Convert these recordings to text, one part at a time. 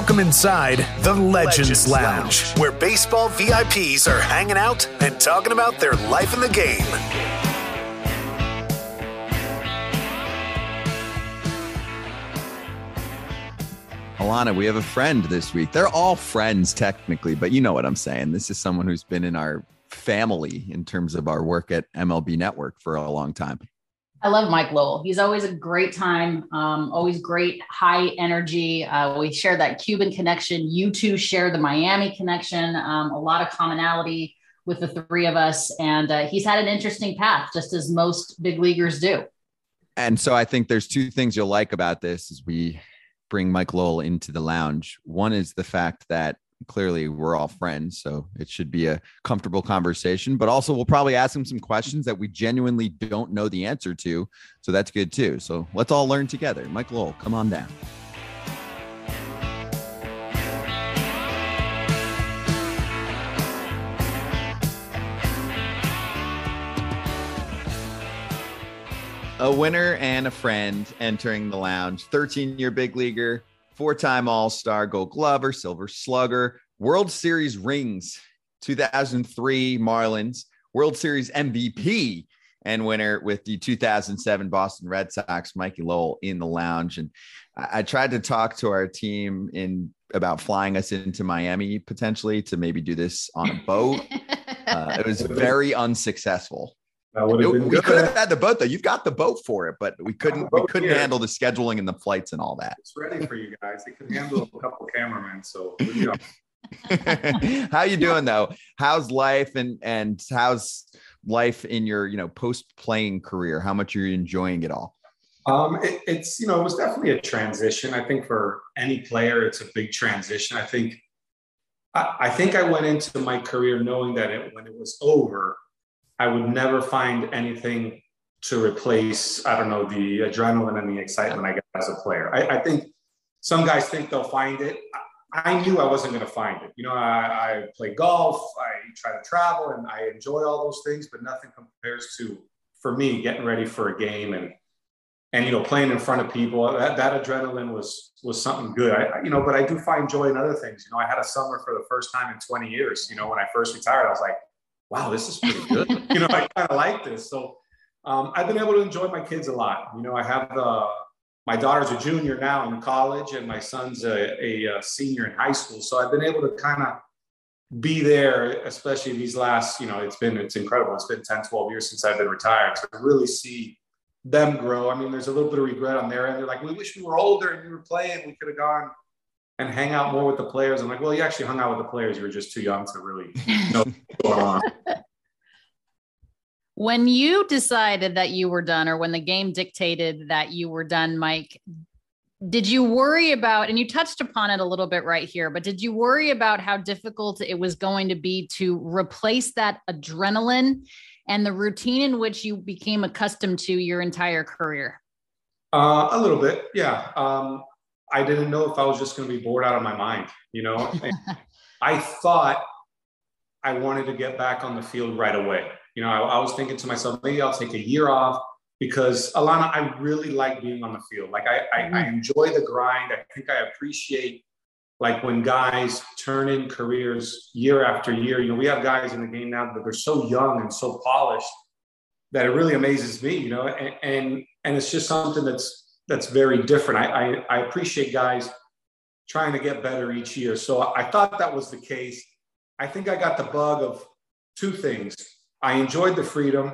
Welcome inside the Legends, Lounge, where baseball VIPs are hanging out and talking about their life in the game. Alana, we have a friend this week. They're all friends technically, but you know what I'm saying. This is someone who's been in our family in terms of our work at MLB Network for a long time. I love Mike Lowell. He's always a great time, um, always great, high energy. Uh, we share that Cuban connection. You two share the Miami connection, um, a lot of commonality with the three of us. And uh, he's had an interesting path, just as most big leaguers do. And so I think there's two things you'll like about this as we bring Mike Lowell into the lounge. One is the fact that clearly we're all friends, so it should be a comfortable conversation. But also, we'll probably ask him some questions that we genuinely don't know the answer to. So that's good too. So let's all learn together. Mike Lowell, come on down. A winner and a friend entering the lounge. 13 year big leaguer, four time All Star, Gold Glover, Silver Slugger, World Series rings, 2003 Marlins, World Series MVP and winner with the 2007 Boston Red Sox, Mikey Lowell in the lounge. And I, tried to talk to our team in about flying us into Miami potentially to maybe do this on a boat. uh, it was very unsuccessful. That would have been we good. could have had the boat though. You've got the boat for it, but we couldn't. We couldn't here. handle the scheduling and the flights and all that. It's ready for you guys. They can handle a couple cameramen, so. How you doing though? How's life and and how's life in your you know post playing career? How much are you enjoying it all? Um, it, it's you know it was definitely a transition. I think for any player, it's a big transition. I think I, I think I went into my career knowing that it, when it was over, I would never find anything to replace. I don't know the adrenaline and the excitement I got as a player. I, I think some guys think they'll find it. I knew I wasn't going to find it. You know, I, I play golf, I try to travel, and I enjoy all those things, but nothing compares to, for me, getting ready for a game and and you know playing in front of people. That, that adrenaline was was something good. I- you know, but I do find joy in other things. You know, I had a summer for the first time in 20 years. You know, when I first retired, I was like, wow, this is pretty good. you know, I kind of like this. So um, I've been able to enjoy my kids a lot. You know, I have the my daughter's a junior now in college, and my son's a, a, uh senior in high school. So I've been able to kind of be there, especially these last, you know, it's been, it's incredible. It's been 10, 12 years since I've been retired to really see them grow. I mean, there's a little bit of regret on their end. They're like, we wish we were older and we were playing. We could have gone and hang out more with the players. I'm like, well, you actually hung out with the players. You were just too young to really know what's going on. When you decided that you were done, or when the game dictated that you were done, Mike, did you worry about, and you touched upon it a little bit right here, but did you worry about how difficult it was going to be to replace that adrenaline and the routine in which you became accustomed to your entire career? Uh, a little bit, yeah. Um, I didn't know if I was just going to be bored out of my mind, you know. I thought I wanted to get back on the field right away. You know, I, I was thinking to myself, maybe I'll take a year off because Alana, I really like being on the field. Like I, I, I mm-hmm. enjoy the grind. I think I appreciate like when guys turn in careers year after year. You know, we have guys in the game now that they're so young and so polished that it really amazes me. You know, and and, and it's just something that's that's very different. I, I I appreciate guys trying to get better each year. So I thought that was the case. I think I got the bug of two things. I enjoyed the freedom.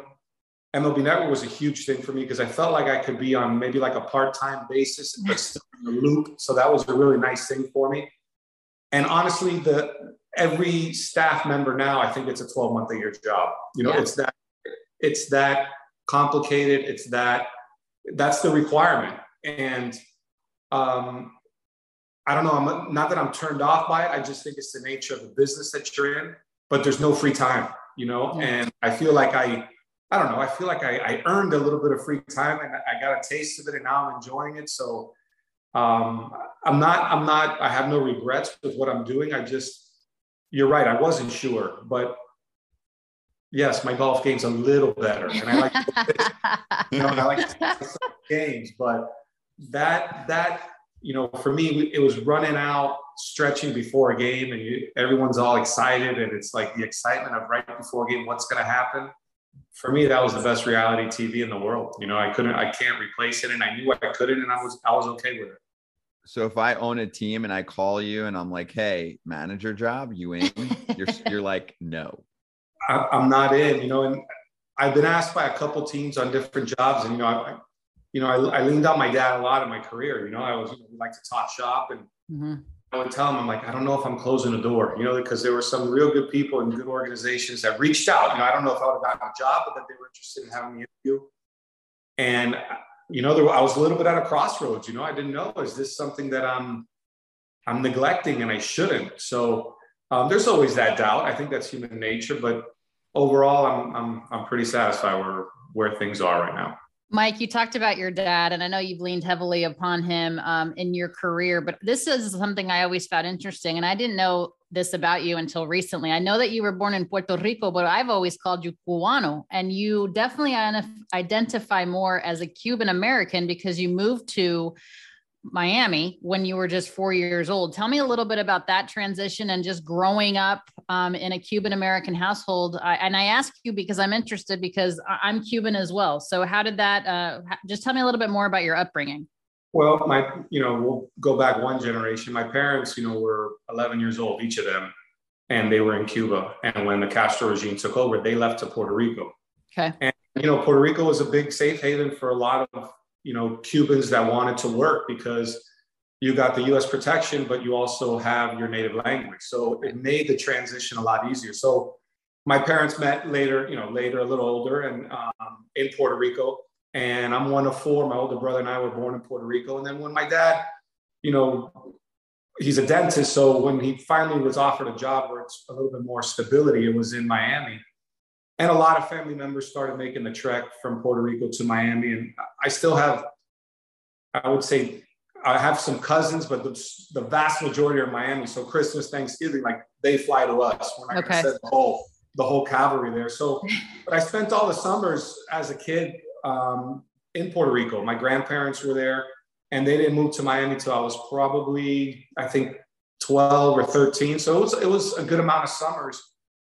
MLB Network was a huge thing for me because I felt like I could be on maybe like a part-time basis, but still in the loop. So that was a really nice thing for me. And honestly, the every staff member now, I think it's a 12 month a year job. You know, Yeah. it's that it's that complicated. It's that that's the requirement. And um, I don't know. I'm not that I'm turned off by it. I just think it's the nature of the business that you're in. But there's no free time, you know. And I feel like I, I don't know. I feel like I, I earned a little bit of free time, and I got a taste of it, and now I'm enjoying it. So um, I'm not. I'm not. I have no regrets with what I'm doing. I just, you're right. I wasn't sure, but yes, my golf game's a little better, and I like you know, I like to play some games, but that that you know, for me, it was running out, stretching before a game, and you, everyone's all excited, and it's like the excitement of right before a game, what's going to happen. For me, that was the best reality TV in the world. You know, I couldn't, I can't replace it, and I knew I couldn't, and I was, I was okay with it. So if I own a team and I call you and I'm like, "Hey, manager job, you in?" you're you're like, "No." I, I'm not in. You know, and I've been asked by a couple teams on different jobs, and you know, I, you know, I, I, leaned on my dad a lot in my career. You know, I was you know, like to talk shop, and mm-hmm. I would tell him, I'm like, I don't know if I'm closing the door. You know, because there were some real good people and good organizations that reached out. You know, I don't know if I would have gotten a job, but that they were interested in having me interview. And you know, there, I was a little bit at a crossroads. You know, I didn't know is this something that I'm I'm neglecting and I shouldn't. So um, there's always that doubt. I think that's human nature, but overall, I'm I'm I'm pretty satisfied where where things are right now. Mike, you talked about your dad, and I know you've leaned heavily upon him um, in your career, but this is something I always found interesting. And I didn't know this about you until recently. I know that you were born in Puerto Rico, but I've always called you Cubano, and you definitely identify more as a Cuban American because you moved to Miami when you were just four years old. Tell me a little bit about that transition and just growing up um, in a Cuban American household. I, and I ask you because I'm interested because I'm Cuban as well. So how did that? Uh, just tell me a little bit more about your upbringing. Well, my you know we'll go back one generation. My parents, you know, were 11 years old each of them, and they were in Cuba. And when the Castro regime took over, they left to Puerto Rico. Okay. And you know, Puerto Rico was a big safe haven for a lot of you know Cubans that wanted to work because you got the U.S. protection, but you also have your native language. So it made the transition a lot easier. So my parents met later, you know, later, a little older, and um, in Puerto Rico. And I'm one of four. My older brother and I were born in Puerto Rico. And then when my dad, you know, he's a dentist, so when he finally was offered a job where it's a little bit more stability, it was in Miami and a lot of family members started making the trek from Puerto Rico to Miami. And I still have, I would say, I have some cousins, but the, the vast majority are Miami. So Christmas, Thanksgiving, like they fly to us. When I okay. said the whole the whole cavalry there. So, but I spent all the summers as a kid um, in Puerto Rico. My grandparents were there, and they didn't move to Miami until I was probably, I think, 12 or 13. So it was it was a good amount of summers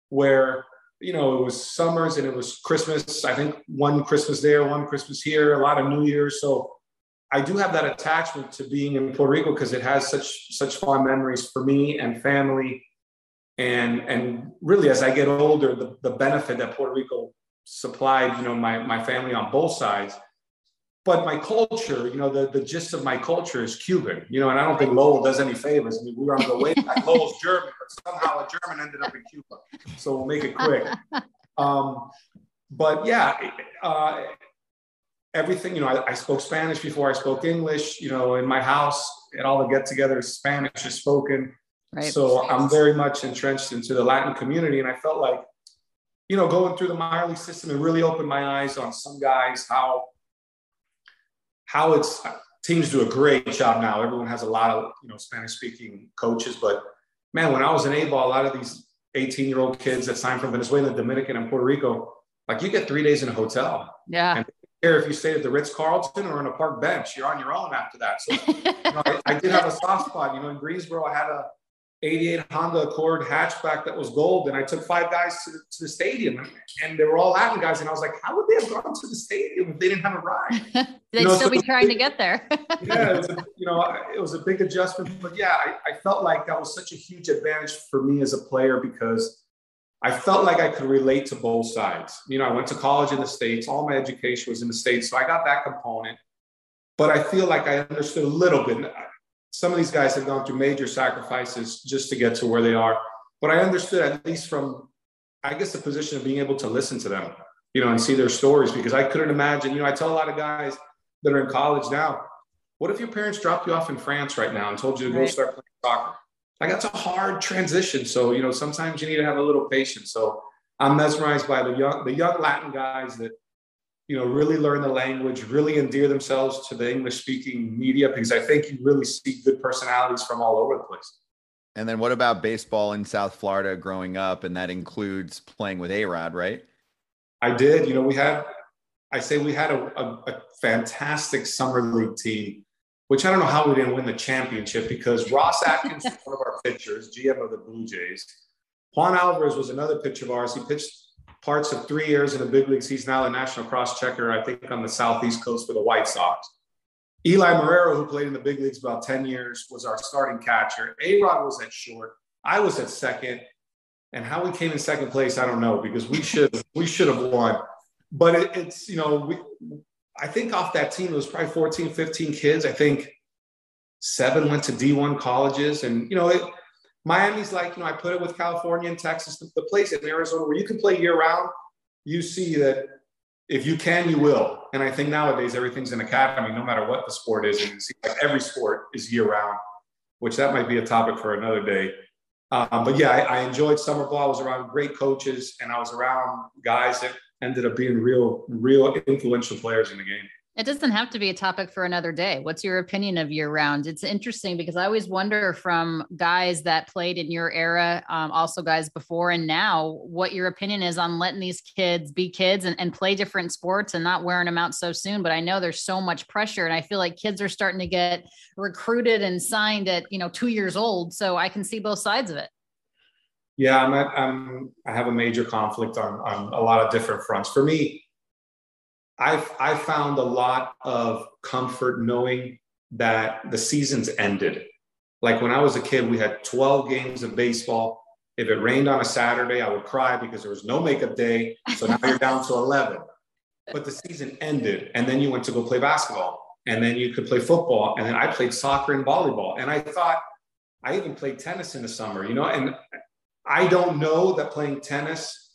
where you know, it was summers and it was Christmas. I think one Christmas there, one Christmas here, a lot of New Year's. So I do have that attachment to being in Puerto Rico because it has such such fond memories for me and family. And and really, as I get older, the, the benefit that Puerto Rico supplied, you know, my my family on both sides but my culture, you know, the, the gist of my culture is Cuban, you know, and I don't think Lowell does any favors. I mean, we were on the way back. Lowell's German, but somehow a German ended up in Cuba. So we'll make it quick. Um, but yeah, uh, everything, you know, I, I, spoke Spanish before I spoke English, you know, in my house at all the get togethers, Spanish is spoken. Right. So I'm very much entrenched into the Latin community. And I felt like, you know, going through the minor league system, it really opened my eyes on some guys, how how it's teams do a great job now. Everyone has a lot of you know Spanish speaking coaches, but man, when I was in A ball, a lot of these 18 year old kids that signed from Venezuela, Dominican, and Puerto Rico, like you get three days in a hotel. Yeah. And care if you stayed at the Ritz Carlton or on a park bench, you're on your own after that. So you know, I, I, did have a soft spot. You know, in Greensboro, I had a 88 Honda Accord hatchback that was gold. And I took five guys to the, to the stadium and they were all Latin guys. And I was like, how would they have gone to the stadium if they didn't have a ride? They'd you know, still so be trying big, to get there. yeah, it was, a, you know, it was a big adjustment. But yeah, I, I felt like that was such a huge advantage for me as a player because I felt like I could relate to both sides. You know, I went to college in the States, all my education was in the States. So I got that component. But I feel like I understood a little bit some of these guys have gone through major sacrifices just to get to where they are. But I understood, at least from, I guess, the position of being able to listen to them, you know, and see their stories because I couldn't imagine, you know, I tell a lot of guys that are in college now, what if your parents dropped you off in France right now and told you to go right. start playing soccer? Like that's a hard transition. So, you know, sometimes you need to have a little patience. So I'm mesmerized by the young, the young Latin guys that you know, really learn the language, really endear themselves to the English speaking media because I think you really see good personalities from all over the place. And then what about baseball in South Florida growing up? And that includes playing with A Rod, right? I did. You know, we had, I say we had a, a, a fantastic summer league team. which I don't know how we didn't win the championship because Ross Atkins is one of our pitchers, GM of the Blue Jays. Juan Alvarez was another pitcher of ours. He pitched parts of three years in the big leagues. He's now a national cross checker, I think, on the southeast coast for the White Sox. Eli Marrero, who played in the big leagues about 10 years, was our starting catcher. A Rod was at short. I was at second. And how we came in second place, I don't know, because we should we should have won. But it, it's, you know, we I think off that team, it was probably 14, 15 kids. I think seven went to D1 colleges. And, you know, it, Miami's like, you know, I put it with California and Texas, the, the place in Arizona where you can play year round, you see that if you can, you will. And I think nowadays everything's an academy, no matter what the sport is. And it like every sport is year round, which that might be a topic for another day. Um, but yeah, I, I, enjoyed summer ball. I was around great coaches and I was around guys that ended up being real, real influential players in the game. It doesn't have to be a topic for another day. What's your opinion of year round? It's interesting because I always wonder from guys that played in your era, um, also guys before and now, what your opinion is on letting these kids be kids and, and play different sports and not wearing them out so soon. But I know there's so much pressure, and I feel like kids are starting to get recruited and signed at you know two years old. So I can see both sides of it. Yeah, I'm, at, I'm I have a major conflict on on a lot of different fronts. For me, I've I found a lot of comfort knowing that the season's ended. Like when I was a kid, we had 12 games of baseball. If it rained on a Saturday, I would cry because there was no makeup day. So now you're down to 11. But the season ended, and then you went to go play basketball, and then you could play football, and then I played soccer and volleyball. And I thought I even played tennis in the summer, you know. And I don't know that playing tennis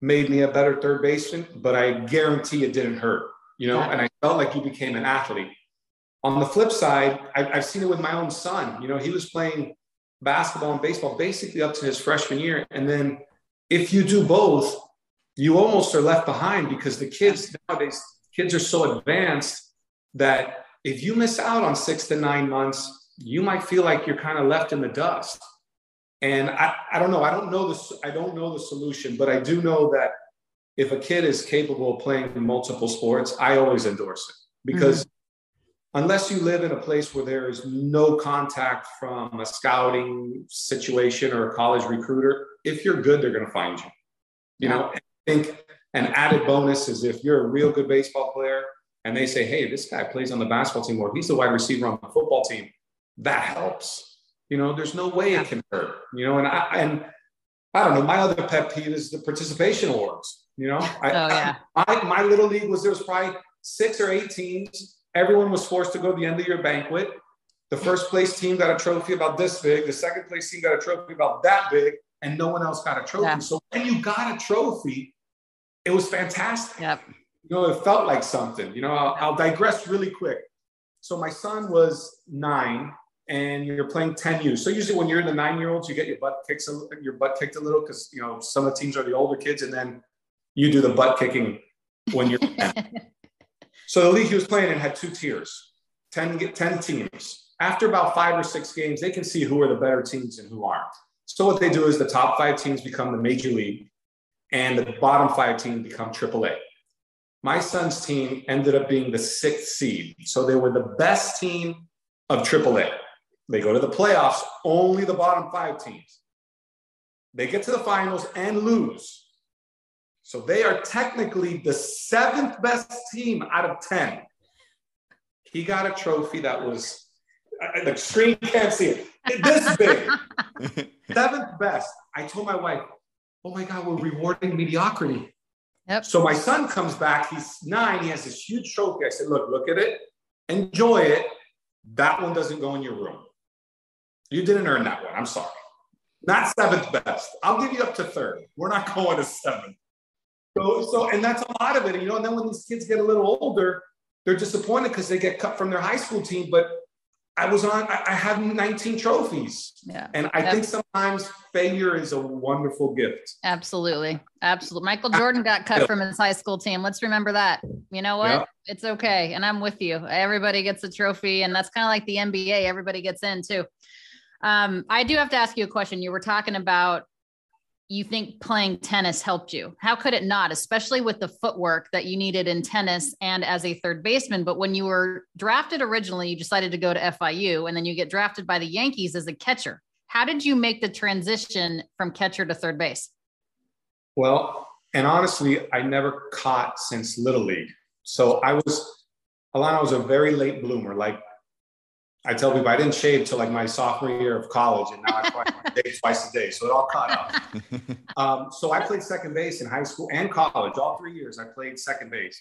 made me a better third baseman, but I guarantee it didn't hurt, you know, and I felt like you became an athlete. On the flip side, I, have seen it with my own son. You know, he was playing basketball and baseball basically up to his freshman year. And then if you do both, you almost are left behind because the kids nowadays, kids are so advanced that if you miss out on six to nine months, you might feel like you're kind of left in the dust. And I, I don't know. I don't know this. I don't know the solution, but I do know that if a kid is capable of playing multiple sports, I always endorse it because mm-hmm. unless you live in a place where there is no contact from a scouting situation or a college recruiter, if you're good, they're going to find you. You yeah. know, I think an added bonus is if you're a real good baseball player and they say, hey, this guy plays on the basketball team or he's the wide receiver on the football team, that helps you know, there's no way it can hurt. You know, and I and I don't know. My other pet peeve is the participation awards. You know, I, oh, yeah. I, my my little league was there was probably six or eight teams. Everyone was forced to go to the end of your banquet. The first place team got a trophy about this big. The second place team got a trophy about that big, and no one else got a trophy. Yeah. So when you got a trophy, it was fantastic. Yep. You know, it felt like something. You know, I'll, I'll digress really quick. So my son was nine and you're playing 10U. So usually when you're in the nine year olds, you get your butt kicked a, your butt kicked a little because you know some of the teams are the older kids, and then you do the butt kicking when you're. so the league he was playing in had two tiers, 10, 10 teams. After about five or six games, they can see who are the better teams and who aren't. So what they do is the top five teams become the major league, and the bottom five teams become AAA. My son's team ended up being the sixth seed, so they were the best team of AAA. They go to the playoffs, only the bottom five teams. They get to the finals and lose. So they are technically the seventh best team out of 10. He got a trophy that was, uh, the screen can't see it, this big. seventh best. I told my wife, oh my God, we're rewarding mediocrity. Yep. So my son comes back, he's nine, he has this huge trophy. I said, look, look at it, enjoy it. That one doesn't go in your room. You didn't earn that one. I'm sorry. Not seventh best. I'll give you up to third. We're not going to seventh. So, so, and that's a lot of it. You know, and then when these kids get a little older, they're disappointed because they get cut from their high school team. But I was on, I, I have 19 trophies. Yeah. And I yep. think sometimes failure is a wonderful gift. Absolutely. Absolutely. Michael Jordan got cut from his high school team. Let's remember that. You know what? Yep. It's okay. And I'm with you. Everybody gets a trophy. And that's kind of like the NBA. Everybody gets in too. Um, I do have to ask you a question. You were talking about you think playing tennis helped you? How could it not, especially with the footwork that you needed in tennis and as a third baseman? But when you were drafted originally, you decided to go to FIU and then you get drafted by the Yankees as a catcher. How did you make the transition from catcher to third base? Well, and honestly, I never caught since Little League. So I was, Alana was a very late bloomer. Like I tell people I didn't shave till like my sophomore year of college, and now I play twice a day, so it all caught up. Um, so I played second base in high school and college. All three years I played second base.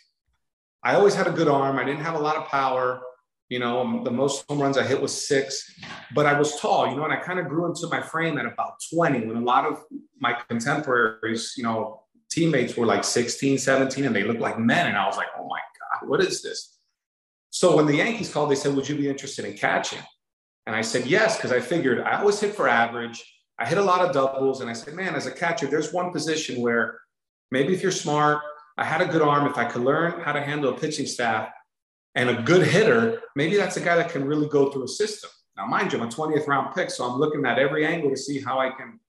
I always had a good arm. I didn't have a lot of power. You know, um, the most home runs I hit was six, but I was tall. You know, and I kind of grew into my frame at about 20. When a lot of my contemporaries, you know, teammates were like 16, 17, and they looked like men, and I was like, oh my god, what is this? So when the Yankees called, they said, Would you be interested in catching? And I said, Yes, because I figured I always hit for average. I hit a lot of doubles. And I said, Man, as a catcher, there's one position where maybe if you're smart, I had a good arm. If I could learn how to handle a pitching staff and a good hitter, maybe that's a guy that can really go through a system. Now, mind you, I'm a 20th round pick, so I'm looking at every angle to see how I can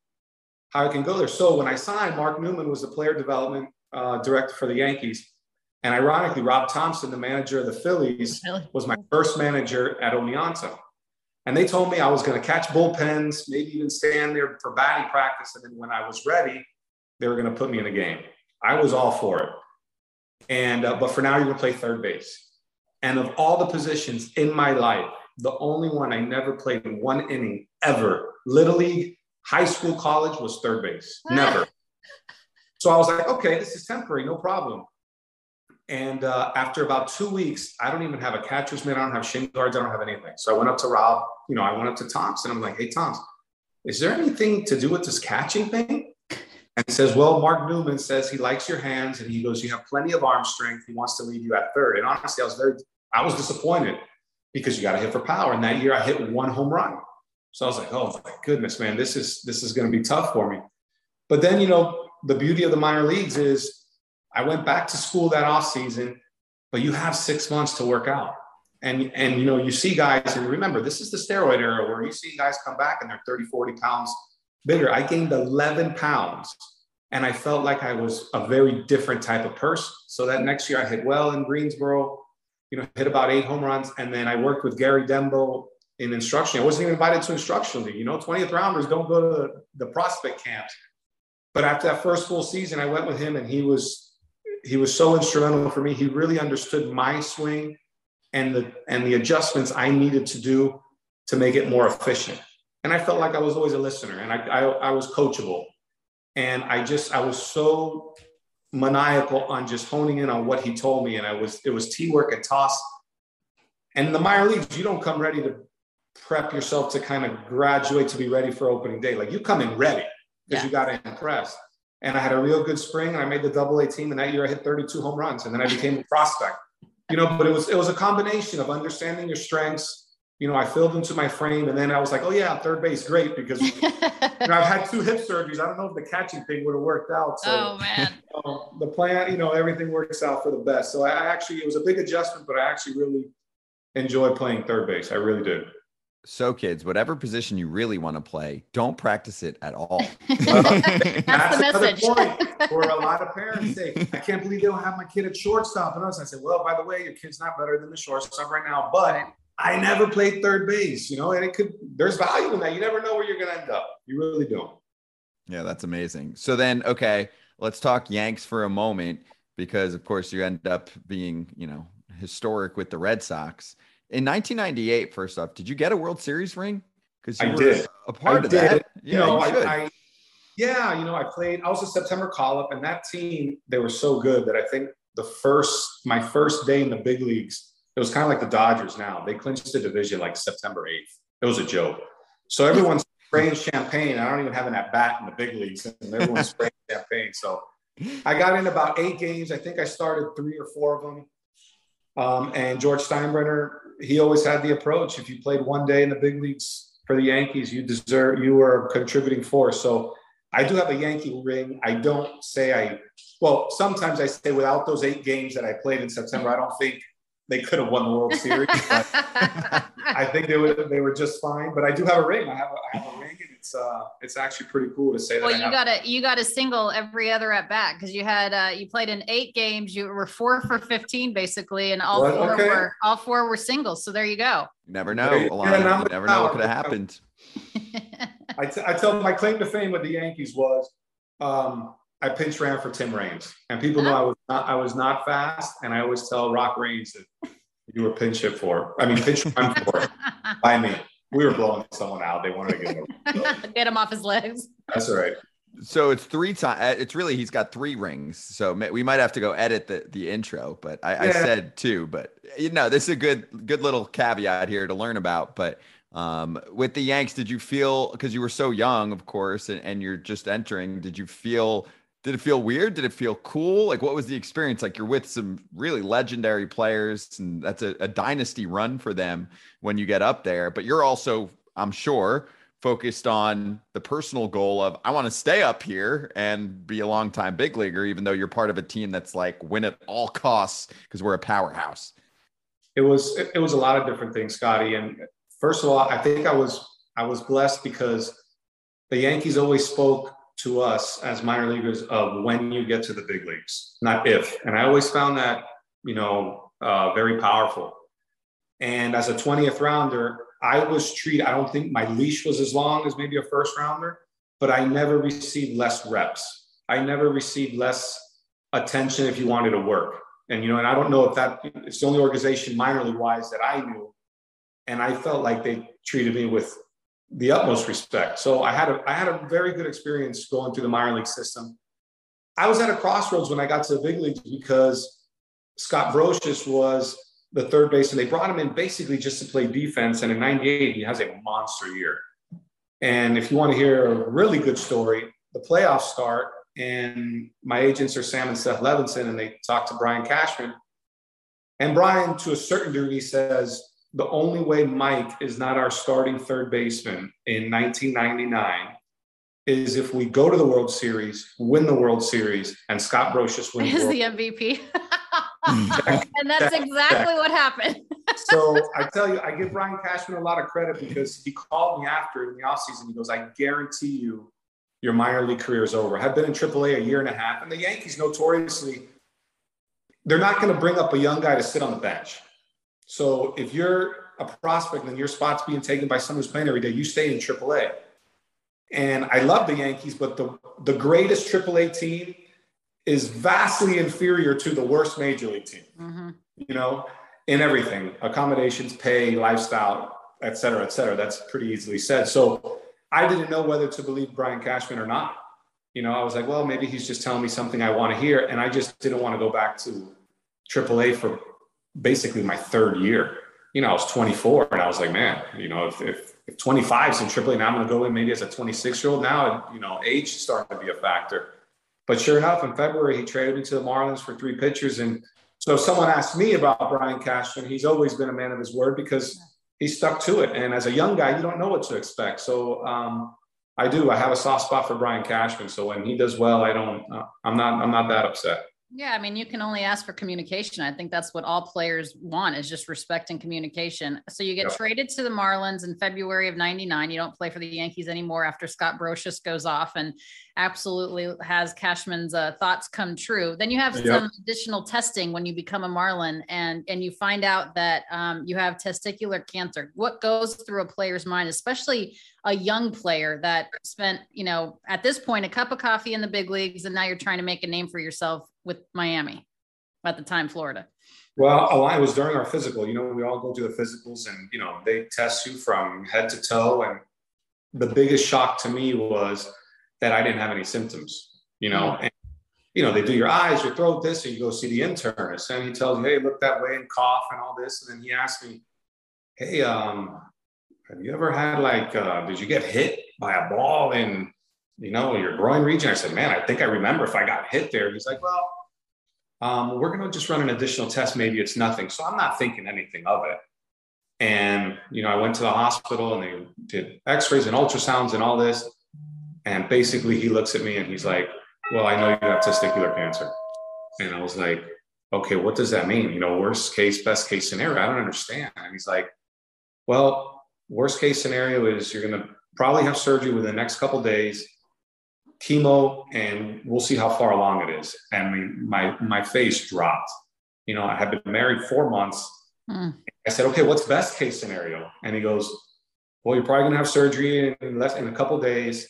how I can go there. So when I signed, Mark Newman was the player development uh, director for the Yankees. And ironically, Rob Thompson, the manager of the Phillies, was my first manager at Oneonta. And they told me I was going to catch bullpens, maybe even stand there for batting practice. And then when I was ready, they were going to put me in a game. I was all for it. And uh, but for now, you're going to play third base. And of all the positions in my life, the only one I never played in one inning ever, little league, high school, college, was third base. Never. so I was like, okay, this is temporary, no problem. And uh, after about two weeks, I don't even have a catcher's mitt. I don't have shin guards. I don't have anything. So I went up to Rob. You know, I went up to Thompson. I'm like, hey, Thoms, is there anything to do with this catching thing? And he says, well, Mark Newman says he likes your hands, and he goes, you have plenty of arm strength. He wants to leave you at third. And honestly, I was very, I was disappointed because you got to hit for power. And that year, I hit one home run. So I was like, oh my goodness, man, this is this is going to be tough for me. But then, you know, the beauty of the minor leagues is I went back to school that off season, but you have six months to work out. And, and you know, you see guys, and remember, this is the steroid era where you see guys come back and they're 30, 40 pounds bigger. I gained 11 pounds and I felt like I was a very different type of person. So that next year I hit well in Greensboro, you know, hit about eight home runs. And then I worked with Gary Denbo in instruction. I wasn't even invited to instruction league. You know, 20th rounders don't go to the prospect camps. But after that first full season, I went with him and he was he was so instrumental for me. He really understood my swing and the and the adjustments I needed to do to make it more efficient. And I felt like I was always a listener and I, I, I was coachable. And I just I was so maniacal on just honing in on what he told me. And I was it was T work and toss. And the minor leagues, you don't come ready to prep yourself to kind of graduate to be ready for opening day. Like you come in ready because yeah. you got to impress and I had a real good spring and I made the double A team. And that year I hit 32 home runs and then I became a prospect. You know, but it was it was a combination of understanding your strengths. You know, I filled into my frame and then I was like, oh yeah, third base, great. Because you know, I've had two hip surgeries. I don't know if the catching thing would have worked out. So oh man. You know, the plan, you know, everything works out for the best. So I actually it was a big adjustment, but I actually really enjoy playing third base. I really did. So, kids, whatever position you really want to play, don't practice it at all. That's, That's the message. point for a lot of parents say, I can't believe they don't have my kid at shortstop. And I said, well, by the way, your kid's not better than the shortstop right now, but I never played third base, you know, and it could, there's value in that. You never know where you're going to end up. You really don't. Yeah, that's amazing. So then, okay, let's talk Yanks for a moment because, of course, you end up being, you know, historic with the Red Sox. In 1998, first off, did you get a World Series ring? Because I did a part I of did. that. Yeah, you know, you I, I, yeah, you know, I played. I was a September call up, and that team they were so good that I think the first my first day in the big leagues, it was kind of like the Dodgers. Now they clinched the division like September 8th. It was a joke. So everyone's spraying champagne. I don't even have an at bat in the big leagues, and everyone's spraying champagne. So I got in about eight games. I think I started three or four of them. Um, and George Steinbrenner he always had the approach if you played one day in the big leagues for the Yankees, you deserve you were a contributing force. So I do have a Yankee ring. I don't say I well, sometimes I say without those eight games that I played in September, I don't think they could have won the World Series. I think they were they were just fine. But I do have a ring. I have a, I have a ring, It's uh, it's actually pretty cool to say that. Well, you got a you got a single every other at bat because you had uh, you played in eight games. You were four for fifteen basically, and all four okay. were all four were singles. So there you go. You never know, Alana. You never know what could have happened. I, t- I tell my claim to fame with the Yankees was um, I pinch ran for Tim Raines, and people know I was not I was not fast, and I always tell Rock Raines that you were pinch hit for. I mean, pinch run for by me. We were blowing someone out. They wanted to get him, get him off his legs. That's right. So it's three times. Uh, it's really he's got three rings. So we might have to go edit the the intro. But I, yeah. I said two. But you know, this is a good good little caveat here to learn about. But um, with the Yanks, did you feel because you were so young, of course, and, and you're just entering? Did you feel did it feel weird? Did it feel cool? Like, what was the experience? Like, you're with some really legendary players, and that's a, a dynasty run for them when you get up there. But you're also, I'm sure, focused on the personal goal of I want to stay up here and be a long time big leaguer, even though you're part of a team that's like win at all costs because we're a powerhouse. It was it was a lot of different things, Scotty. And first of all, I think I was I was blessed because the Yankees always spoke to us as minor leaguers of when you get to the big leagues, not if. And I always found that, you know, uh, very powerful. And as a 20th rounder, I was treated, I don't think my leash was as long as maybe a first rounder, but I never received less reps. I never received less attention if you wanted to work. And, you know, and I don't know if that, it's the only organization minor league wise that I knew. And I felt like they treated me with the utmost respect. So I had a I had a very good experience going through the minor league system. I was at a crossroads when I got to the big leagues because Scott Brosius was the third base, and they brought him in basically just to play defense. And in '98, he has a monster year. And if you want to hear a really good story, the playoffs start, and my agents are Sam and Seth Levinson, and they talk to Brian Cashman. And Brian, to a certain degree, says, the only way Mike is not our starting third baseman in 1999 is if we go to the World Series, win the World Series, and Scott Brosius wins is the, the MVP. and that's exactly what happened. so I tell you, I give Brian Cashman a lot of credit because he called me after in the offseason. He goes, I guarantee you your minor league career is over. I've been in AAA a year and a half, and the Yankees notoriously, they're not going to bring up a young guy to sit on the bench. So if you're a prospect and your spot's being taken by someone who's playing every day, you stay in AAA. And I love the Yankees, but the, the greatest AAA team is vastly inferior to the worst major league team. Mm-hmm. You know, in everything, accommodations, pay, lifestyle, et cetera, et cetera. That's pretty easily said. So I didn't know whether to believe Brian Cashman or not. You know, I was like, well, maybe he's just telling me something I want to hear. And I just didn't want to go back to AAA for basically my third year. You know, I was 24 and I was like, man, you know, if, if, if 25 is in AAA, now I'm going to go in maybe as a 26 year old now, you know, age is starting to be a factor. But sure enough, in February, he traded me to the Marlins for three pitchers. And so someone asked me about Brian Cashman. He's always been a man of his word because he stuck to it. And as a young guy, you don't know what to expect. So um, I do. I have a soft spot for Brian Cashman. So when he does well, I don't. Uh, I'm not. I'm not that upset. Yeah, I mean, you can only ask for communication. I think that's what all players want is just respect and communication. So you get yep. traded to the Marlins in February of 99. You don't play for the Yankees anymore after Scott Brosius goes off and absolutely has Cashman's uh, thoughts come true. Then you have yep. some additional testing when you become a Marlin and, and you find out that um, you have testicular cancer. What goes through a player's mind, especially a young player that spent, you know, at this point, a cup of coffee in the big leagues, and now you're trying to make a name for yourself with Miami at the time, Florida? Well, I was during our physical. You know, we all go to the physicals, and you know they test you from head to toe. And the biggest shock to me was that I didn't have any symptoms. You know, mm-hmm. and you know they do your eyes, your throat, this, and you go see the internist, and he tells you, "Hey, look that way," and cough and all this. And then he asked me, "Hey, um, have you ever had like, uh, did you get hit by a ball in, you know, your groin region? I said, man, I think I remember if I got hit there. He's like, well, um, we're going to just run an additional test. Maybe it's nothing. So I'm not thinking anything of it. And, you know, I went to the hospital and they did x-rays and ultrasounds and all this. And basically he looks at me and he's like, well, I know you have testicular cancer. And I was like, okay, what does that mean? You know, worst case, best case scenario. I don't understand. And he's like, well, worst case scenario is you're going to probably have surgery within the next couple days, chemo, and we'll see how far along it is. And my my face dropped. You know, I had been married four months. Mm. I said, okay, what's best case scenario? And he goes, well, you're probably gonna have surgery in less in a couple days,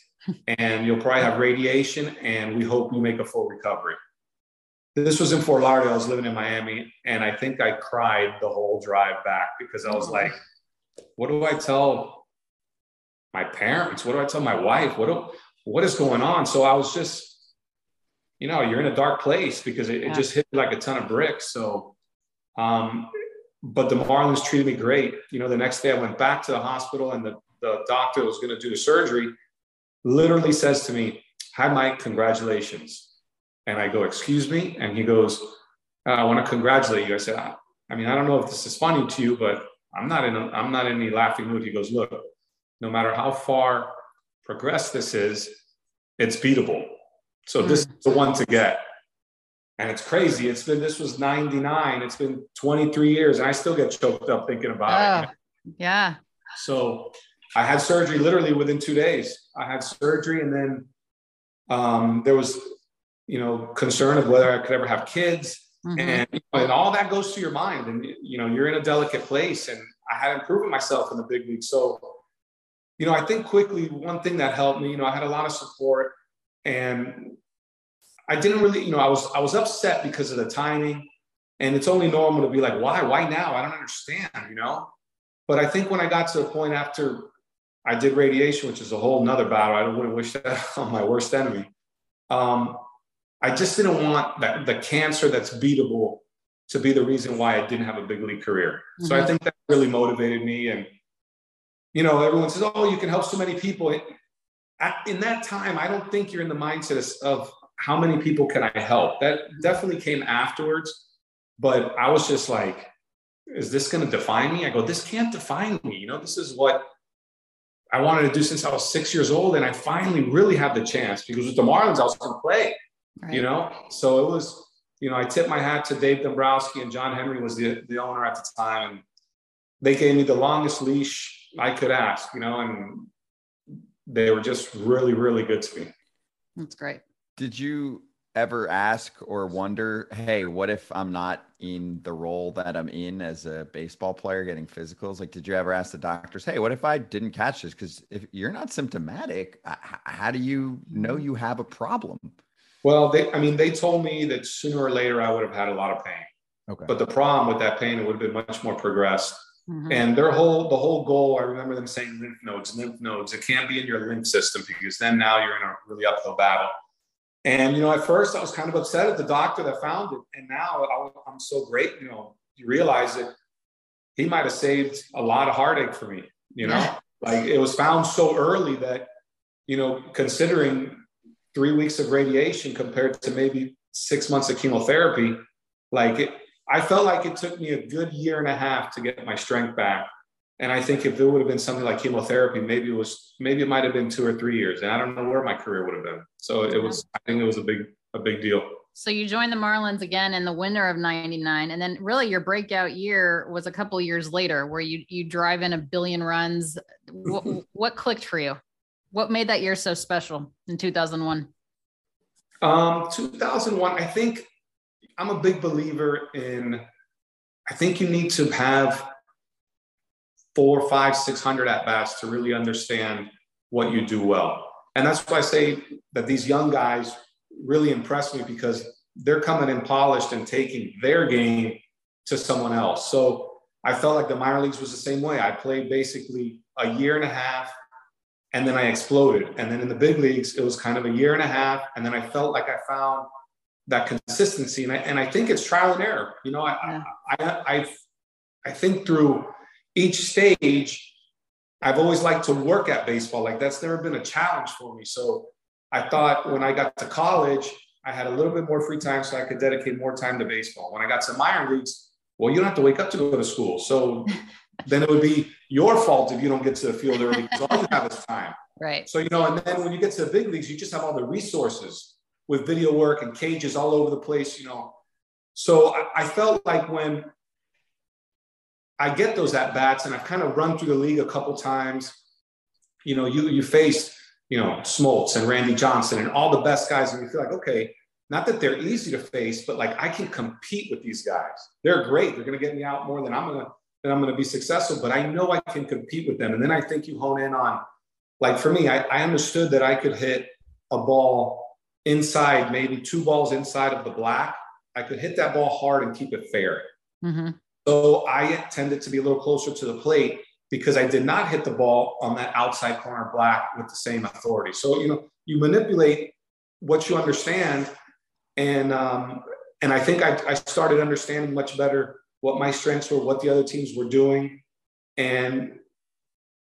and you'll probably have radiation, and we hope you make a full recovery. This was in Fort Lauderdale. I was living in Miami, and I think I cried the whole drive back because I was mm. like, what do I tell my parents? What do I tell my wife? What do, what is going on? So I was just, you know, you're in a dark place because it, yeah. it just hit like a ton of bricks. So, um, but the Marlins treated me great. You know, the next day I went back to the hospital and the, the doctor was going to do the surgery literally says to me, Hi, Mike, congratulations. And I go, Excuse me? And he goes, uh, I want to congratulate you. I said, I, I mean, I don't know if this is funny to you, but I'm not in a, I'm not in any laughing mood. He goes, Look, no matter how far progressed this is, it's beatable. So hmm. this is the one to get and it's crazy. It's been this was 99. It's been 23 years, and I still get choked up thinking about oh, it. Ah, yeah. So I had surgery literally within two days. I had surgery, and then um, there was, you know, concern of whether I could ever have kids, mm-hmm. and you know, and all that goes to your mind, and you know, you're in a delicate place. And I hadn't proven myself in the big league, so you know, I think quickly one thing that helped me, you know, I had a lot of support, and I didn't really, you know, I was I was upset because of the timing. And it's only normal to be like, why? Why now? I don't understand, you know? But I think when I got to a point after I did radiation, which is a whole nother battle, I wouldn't want to wish that on my worst enemy. Um, I just didn't want that the cancer that's beatable to be the reason why I didn't have a big league career. Mm-hmm. So I mm-hmm. think that really motivated me. And, you know, everyone says, oh, you can help so many people. In that time, I don't think you're in the mindset of how many people can I help? That definitely came afterwards. But I was just like, is this going to define me? I go, this can't define me. You know, this is what I wanted to do since I was six years old. And I finally really had the chance because with the Marlins, I was going to play, right. you know? So it was, you know, I tipped my hat to Dave Dombrowski and John Henry was the, the owner at the time. And they gave me the longest leash I could ask, you know, and they were just really, really good to me. That's great. Did you ever ask or wonder, hey, what if I'm not in the role that I'm in as a baseball player getting physicals? Like, did you ever ask the doctors, hey, what if I didn't catch this? Because if you're not symptomatic, how do you know you have a problem? Well, they, I mean, they told me that sooner or later I would have had a lot of pain. Okay. But the problem with that pain, it would have been much more progressed. Mm-hmm. And their whole, the whole goal, I remember them saying lymph nodes, lymph nodes. It can't be in your lymph system because then now you're in a really uphill battle. And, you know, at first I was kind of upset at the doctor that found it. And now I, am so great, you know, you realize that he might have saved a lot of heartache for me, you know, like it was found so early that, you know, considering three weeks of radiation compared to maybe six months of chemotherapy, like it, I felt like it took me a good year and a half to get my strength back. And I think if it would have been something like chemotherapy, maybe it was maybe it might have been two or three years, and I don't know where my career would have been. So it was. I think it was a big a big deal. So you joined the Marlins again in the winter of '99, and then really your breakout year was a couple years later, where you you drive in a billion runs. what, what clicked for you? What made that year so special in 2001? Um, 2001. I think I'm a big believer in. I think you need to have four, five, six hundred at bats to really understand what you do well. And that's why I say that these young guys really impress me because they're coming in polished and taking their game to someone else. So I felt like the minor leagues was the same way. I played basically a year and a half and then I exploded. And then in the big leagues, it was kind of a year and a half. And then I felt like I found that consistency. And I, and I think it's trial and error. You know, I, yeah. I, I, I, I think through each stage, I've always liked to work at baseball. Like that's never been a challenge for me. So I thought when I got to college, I had a little bit more free time so I could dedicate more time to baseball. When I got to minor leagues, well, you don't have to wake up to go to school. So then it would be your fault if you don't get to the field early because all you have is time. Right. So, you know, and then when you get to the big leagues, you just have all the resources with video work and cages all over the place, you know. So I, I felt like when I get those at bats, and I've kind of run through the league a couple times. you know, you you face, you know, Smoltz and Randy Johnson and all the best guys, and you feel like, okay, not that they're easy to face, but like I can compete with these guys. They're great. They're going to get me out more than I'm going to than I'm going to be successful. But I know I can compete with them. And then I think you hone in on, like for me, I, I understood that I could hit a ball inside, maybe two balls inside of the black. I could hit that ball hard and keep it fair. Mm-hmm. So I tended to be a little closer to the plate because I did not hit the ball on that outside corner black with the same authority. So you know, you manipulate what you understand, and um, and I think I, I started understanding much better what my strengths were, what the other teams were doing, and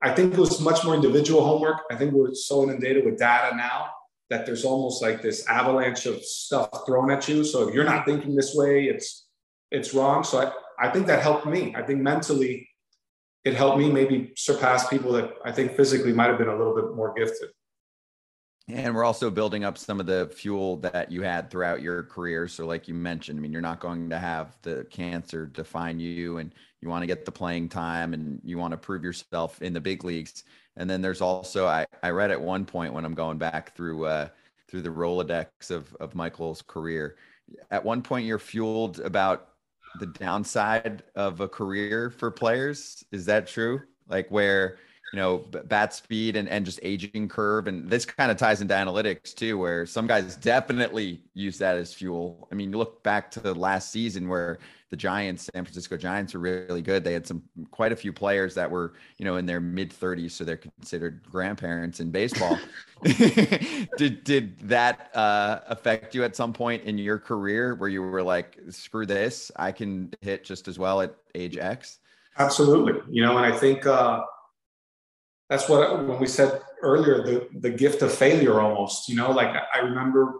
I think it was much more individual homework. I think we're so inundated with data now that there's almost like this avalanche of stuff thrown at you. So if you're not thinking this way, it's it's wrong. So I, I think that helped me. I think mentally it helped me maybe surpass people that I think physically might have been a little bit more gifted. And we're also building up some of the fuel that you had throughout your career. So, like you mentioned, I mean, you're not going to have the cancer define you, and you want to get the playing time and you want to prove yourself in the big leagues. And then there's also, I, I read at one point when I'm going back through, uh, through the Rolodex of, of Michael's career, at one point you're fueled about the downside of a career for players. Is that true? Like where, you know, bat speed and, and just aging curve. And this kind of ties into analytics too, where some guys definitely use that as fuel. I mean, you look back to the last season where the Giants, San Francisco Giants, were really good. They had some quite a few players that were, you know, in their mid 30s, so they're considered grandparents in baseball. did did that uh, affect you at some point in your career where you were like, screw this, I can hit just as well at age X? Absolutely. You know, and I think uh, that's what when we said earlier the the gift of failure almost. You know, like I remember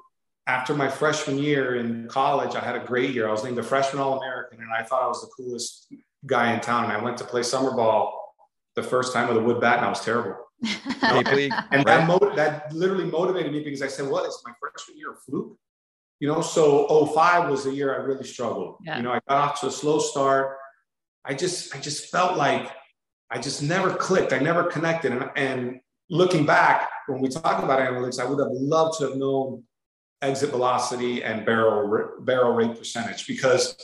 after my freshman year in college, I had a great year. I was named a freshman All American, and I thought I was the coolest guy in town. And I went to play summer ball the first time with a wood bat, and I was terrible. and that, mo- that literally motivated me because I said, "What is my freshman year a fluke?" You know, so 05 was the year I really struggled. Yeah. You know, I got off to a slow start. I just, I just felt like I just never clicked. I never connected. And, and looking back, when we talk about analytics, I would have loved to have known exit velocity and barrel barrel rate percentage because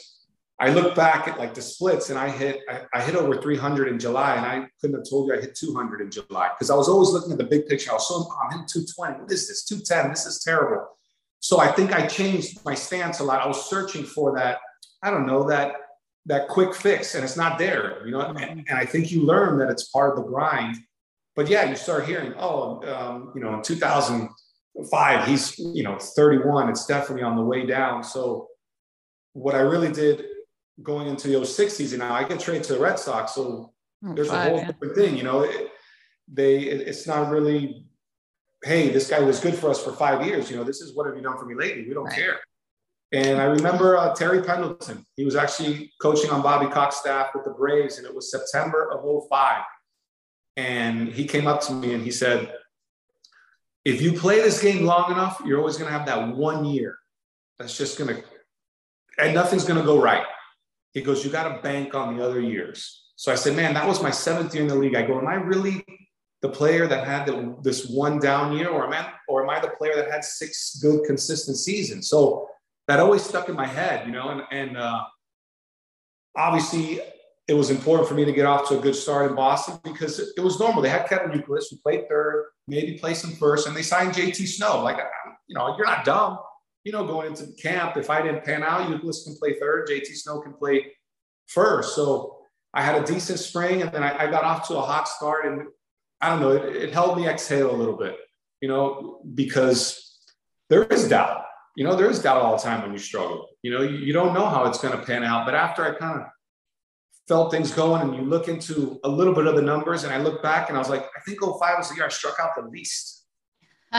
I look back at like the splits and I hit I, I, hit over 300 in July and I couldn't have told you I hit 200 in July because I was always looking at the big picture. I was so oh, I'm hitting 220. What is this? 210. This is terrible. So I think I changed my stance a lot. I was searching for that. I don't know that that quick fix and it's not there. You know, and, and I think you learn that it's part of the grind. But yeah, you start hearing, oh, um, you know, in 2000 five, he's, you know, 31. It's definitely on the way down. So what I really did going into the 06 season now, I get traded to the Red Sox. So oh, there's a whole yeah. different thing, you know, it, they, it, it's not really, Hey, this guy was good for us for five years. You know, this is what have you done for me lately? We don't right. care. And I remember uh, Terry Pendleton. He was actually coaching on Bobby Cox staff with the Braves, and it was September of 05. And he came up to me and he said, if you play this game long enough, you're always going to have that one year that's just going to, and nothing's going to go right. He goes, You got to bank on the other years. So I said, Man, that was my seventh year in the league. I go, Am I really the player that had the, this one down year, or am, I, or am I the player that had six good, consistent seasons? So that always stuck in my head, you know, and, and uh, obviously it was important for me to get off to a good start in Boston because it, was normal. They had Kevin Youkilis who played third, maybe play some first, and they signed JT Snow. Like, you know, you're not dumb. You know, going into camp, if I didn't pan out, Youkilis can play third, JT Snow can play first. So I had a decent spring, and then I, I got off to a hot start, and I don't know, it, it helped me exhale a little bit, you know, because there is doubt. You know, there is doubt all the time when you struggle. You know, you, you don't know how it's going to pan out. But after I kind of felt things going and you look into a little bit of the numbers and I look back and I was like, I think 05 was the year I struck out the least.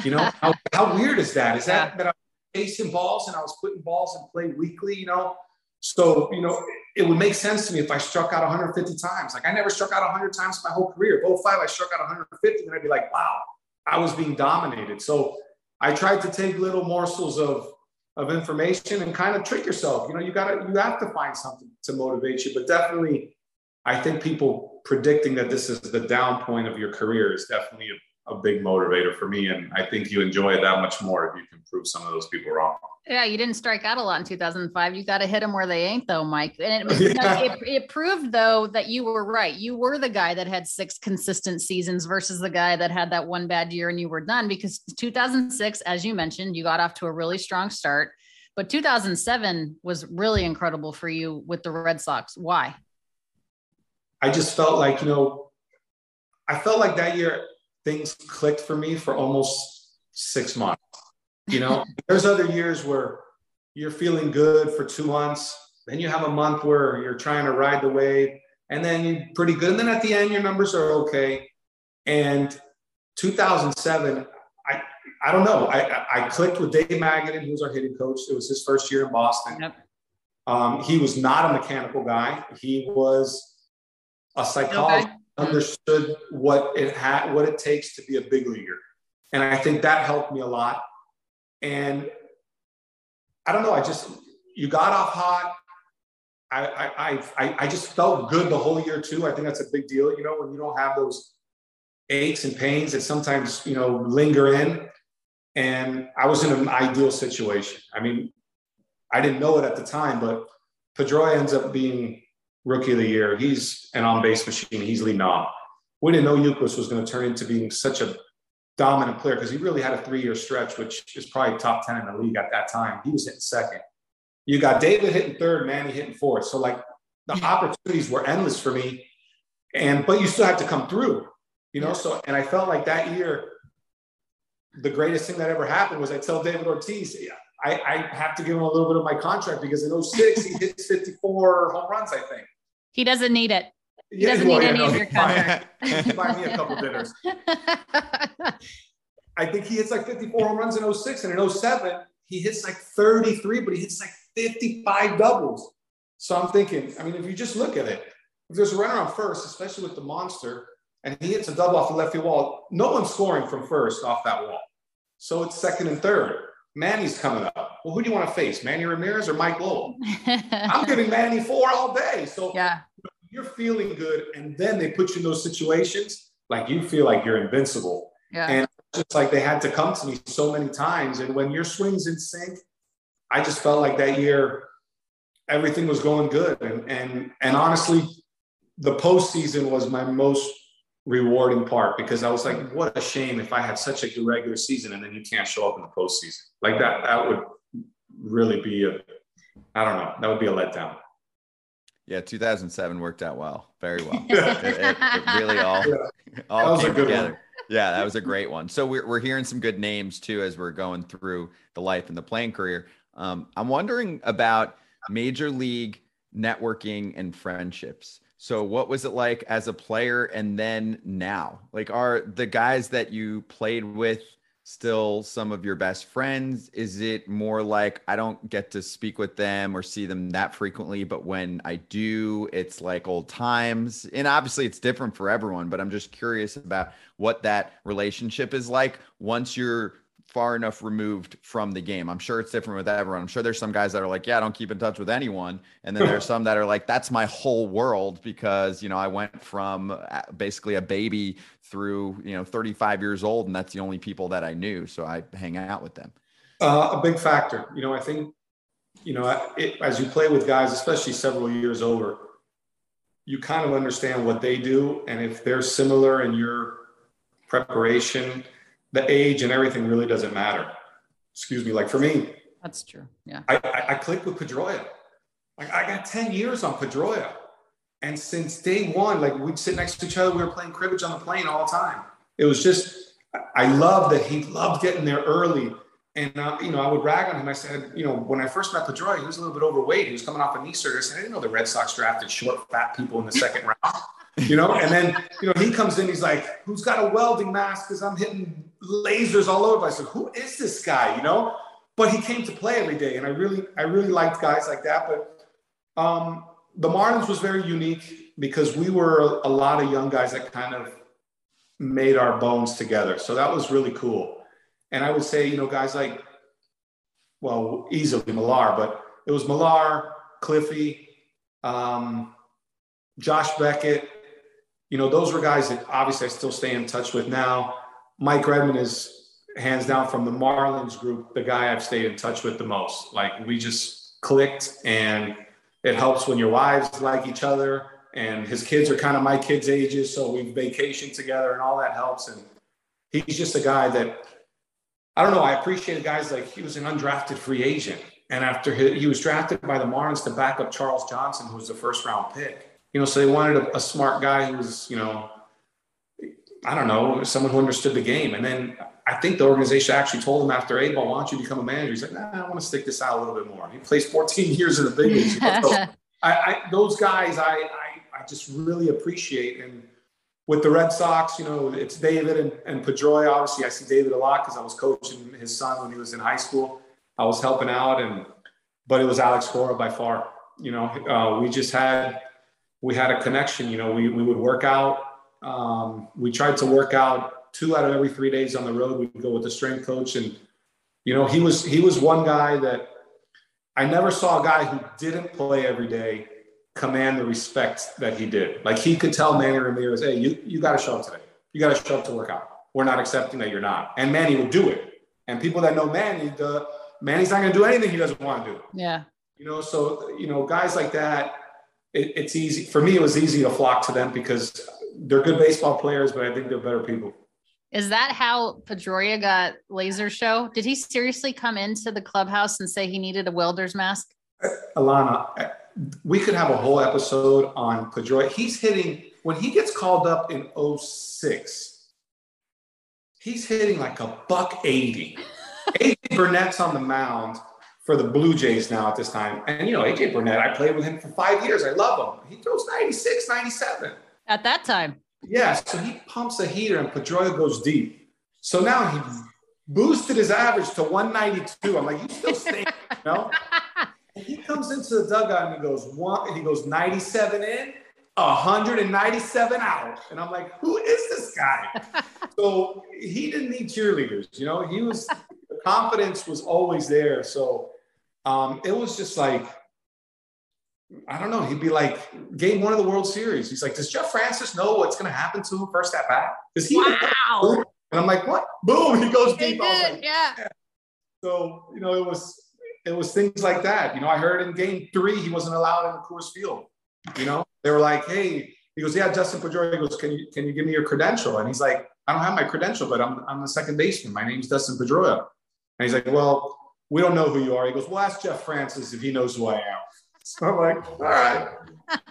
You know, how, how weird is that? Is that that I was chasing balls and I was putting balls in play weekly, you know? So, you know, it would make sense to me if I struck out 150 times. Like I never struck out 100 times my whole career. 05, I struck out 150 and I'd be like, wow, I was being dominated. So I tried to take little morsels of of information and kind of trick yourself. You know, you gotta you have to find something to motivate you. But definitely, I think people predicting that this is the down point of your career is definitely a, a big motivator for me. And I think you enjoy it that much more if you can prove some of those people wrong. Yeah, you didn't strike out a lot in 2005. You got to hit them where they ain't, though, Mike. And it, yeah. it, it, proved, though, that you were right. You were the guy that had six consistent seasons versus the guy that had that one bad year and you were done. Because 2006, as you mentioned, you got off to a really strong start. But 2007 was really incredible for you with the Red Sox. Why? I just felt like, you know, I felt like that year things clicked for me for almost six months. You know, there's other years where you're feeling good for two months, then you have a month where you're trying to ride the wave, and then you're pretty good. And then at the end, your numbers are okay. And 2007, I I don't know. I I clicked with Dave Magadan, who was our hitting coach. It was his first year in Boston. Yep. Um, he was not a mechanical guy. He was a psychologist, okay. Mm-hmm. understood what it had, what it takes to be a big leaguer, and I think that helped me a lot. And I don't know. I just you got off hot. I I I I just felt good the whole year too. I think that's a big deal. You know, when you don't have those aches and pains that sometimes you know linger in. And I was in an ideal situation. I mean, I didn't know it at the time, but Pedroia ends up being rookie of the year. He's an on base machine. He's leading off. We didn't know Youkilis was going to turn into being such a dominant player because he really had a three year stretch, which is probably top 10 in the league at that time. He was hitting second. You got David hitting third, Manny hitting fourth. So, like, the opportunities were endless for me. And, but you still had to come through, you know? So, and I felt like that year, the greatest thing that ever happened was I tell David Ortiz, I, I have to give him a little bit of my contract because in 06, he hits 54 home runs, I think. He doesn't need it. He yeah, doesn't well, need yeah, any no, of your contract. Buy me a couple dinners. I think he hits like 54 home runs in 06 and in 07, he hits like 33, but he hits like 55 doubles. So I'm thinking, I mean, if you just look at it, if there's a runner on first, especially with the monster, and he hits a double off the left field wall, no one's scoring from first off that wall. So it's second and third. Manny's coming up. Well, who do you want to face, Manny Ramirez or Mike Lowell? I'm giving Manny four all day. So yeah you're feeling good, and then they put you in those situations, like you feel like you're invincible. Yeah. And just like they had to come to me so many times. And when your swing's in sync, I just felt like that year everything was going good. And and and honestly, the postseason was my most rewarding part because I was like, what a shame if I had such a good regular season and then you can't show up in the postseason. Like that, that would really be a I don't know, that would be a letdown. Yeah, 2007 worked out well, very well. it, it, it, really all yeah. all came together. One. Yeah, that was a great one. So we're we're hearing some good names too as we're going through the life and the playing career. Um, I'm wondering about major league networking and friendships. So what was it like as a player and then now? Like are the guys that you played with still some of your best friends? Is it more like I don't get to speak with them or see them that frequently, but when I do, it's like old times? And obviously, it's different for everyone, but I'm just curious about what that relationship is like once you're far enough removed from the game. I'm sure it's different with everyone. I'm sure there's some guys that are like, yeah, I don't keep in touch with anyone. And then there's some that are like, that's my whole world because, you know, I went from uh, basically a baby through, you know, 35 years old and that's the only people that I knew. So I hang out with them. Uh, a big factor. You know, I think, you know, it, as you play with guys, especially several years over, you kind of understand what they do. And if they're similar in your preparation, the age and everything really doesn't matter. Excuse me. Like for me, that's true. Yeah. I, I, I clicked with Pedroia. Like I got 10 years on Pedroia. And since day one, like we'd sit next to each other, we were playing cribbage on the plane all the time. It was just, I love that he loved getting there early. And, uh, you know, I would rag on him. I said, you know, when I first met Pedroia, he was a little bit overweight. He was coming off a knee surgery. I said, I didn't know the Red Sox drafted short, fat people in the second round you know, and then, you know, he comes in, he's like, who's got a welding mask? Cause I'm hitting lasers all over. I said, who is this guy? You know, but he came to play every day. And I really, I really liked guys like that. But um, the Marlins was very unique because we were a, lot of young guys that kind of made our bones together. So that was really cool. And I would say, you know, guys like, well, easily Millar, but it was Millar, Cliffy, um, Josh Beckett, you know, those were guys that obviously I still stay in touch with now. Mike Redmond is hands down from the Marlins group, the guy I've stayed in touch with the most. Like we just clicked and it helps when your wives like each other and his kids are kind of my kids' ages. So we vacation together and all that helps. And he's just a guy that I don't know. I appreciate guys like he was an undrafted free agent. And after he, he was drafted by the Marlins to back up Charles Johnson, who was the first round pick, you know, so they wanted a, a smart guy who was, you know, I don't know, someone who understood the game. And then I think the organization actually told him after eight ball, why don't you become a manager? He's like, nah, I want to stick this out a little bit more. He plays 14 years in the big leagues. so I, I, those guys, I, I, I, just really appreciate. And with the Red Sox, you know, it's David and, and Pedroia. Obviously, I see David a lot because I was coaching his son when he was in high school. I was helping out, and but it was Alex Cora by far. You know, uh, we just had we had a connection. You know, we we would work out. Um, we tried to work out two out of every three days on the road, we'd go with the strength coach. And, you know, he was, he was one guy that I never saw a guy who didn't play every day command the respect that he did. Like he could tell Manny Ramirez, hey, you, you got to show up today. You got to show up to work out. We're not accepting that you're not. And Manny would do it. And people that know Manny, the Manny's not going to do anything he doesn't want to do. Yeah. You know, so, you know, guys like that, it, it's easy. For me, it was easy to flock to them because they're good baseball players, but I think they're better people. Is that how Pedroia got laser show? Did he seriously come into the clubhouse and say he needed a welder's mask? Uh, Alana, uh, we could have a whole episode on Pedroia. He's hitting when he gets called up in 06, he's hitting like a buck 80. AJ Burnett's on the mound for the Blue Jays now at this time. And you know, AJ Burnett, I played with him for five years. I love him. He throws 96, 97. At that time. Yeah, so he pumps a heater and Pedroia goes deep. So now he boosted his average to 192. I'm like, you still stay, you know? And he comes into the dugout and he goes one, and he goes 97 in, 197 out. And I'm like, who is this guy? so he didn't need cheerleaders, you know, he was the confidence was always there. So um, it was just like I don't know. He'd be like, game one of the World Series. He's like, does Jeff Francis know what's going to happen to him first at bat? Does he? Wow. And I'm like, what? Boom! He goes deep. Like, yeah. yeah. So you know, it was it was things like that. You know, I heard in Game Three he wasn't allowed in the Coors Field. You know, they were like, hey, he goes, yeah, Justin Pedroia. He goes, can you can you give me your credential? And he's like, I don't have my credential, but I'm I'm the second baseman. My name's Dustin Pedroia. And he's like, well, we don't know who you are. He goes, well, ask Jeff Francis if he knows who I am. So I'm like, all right,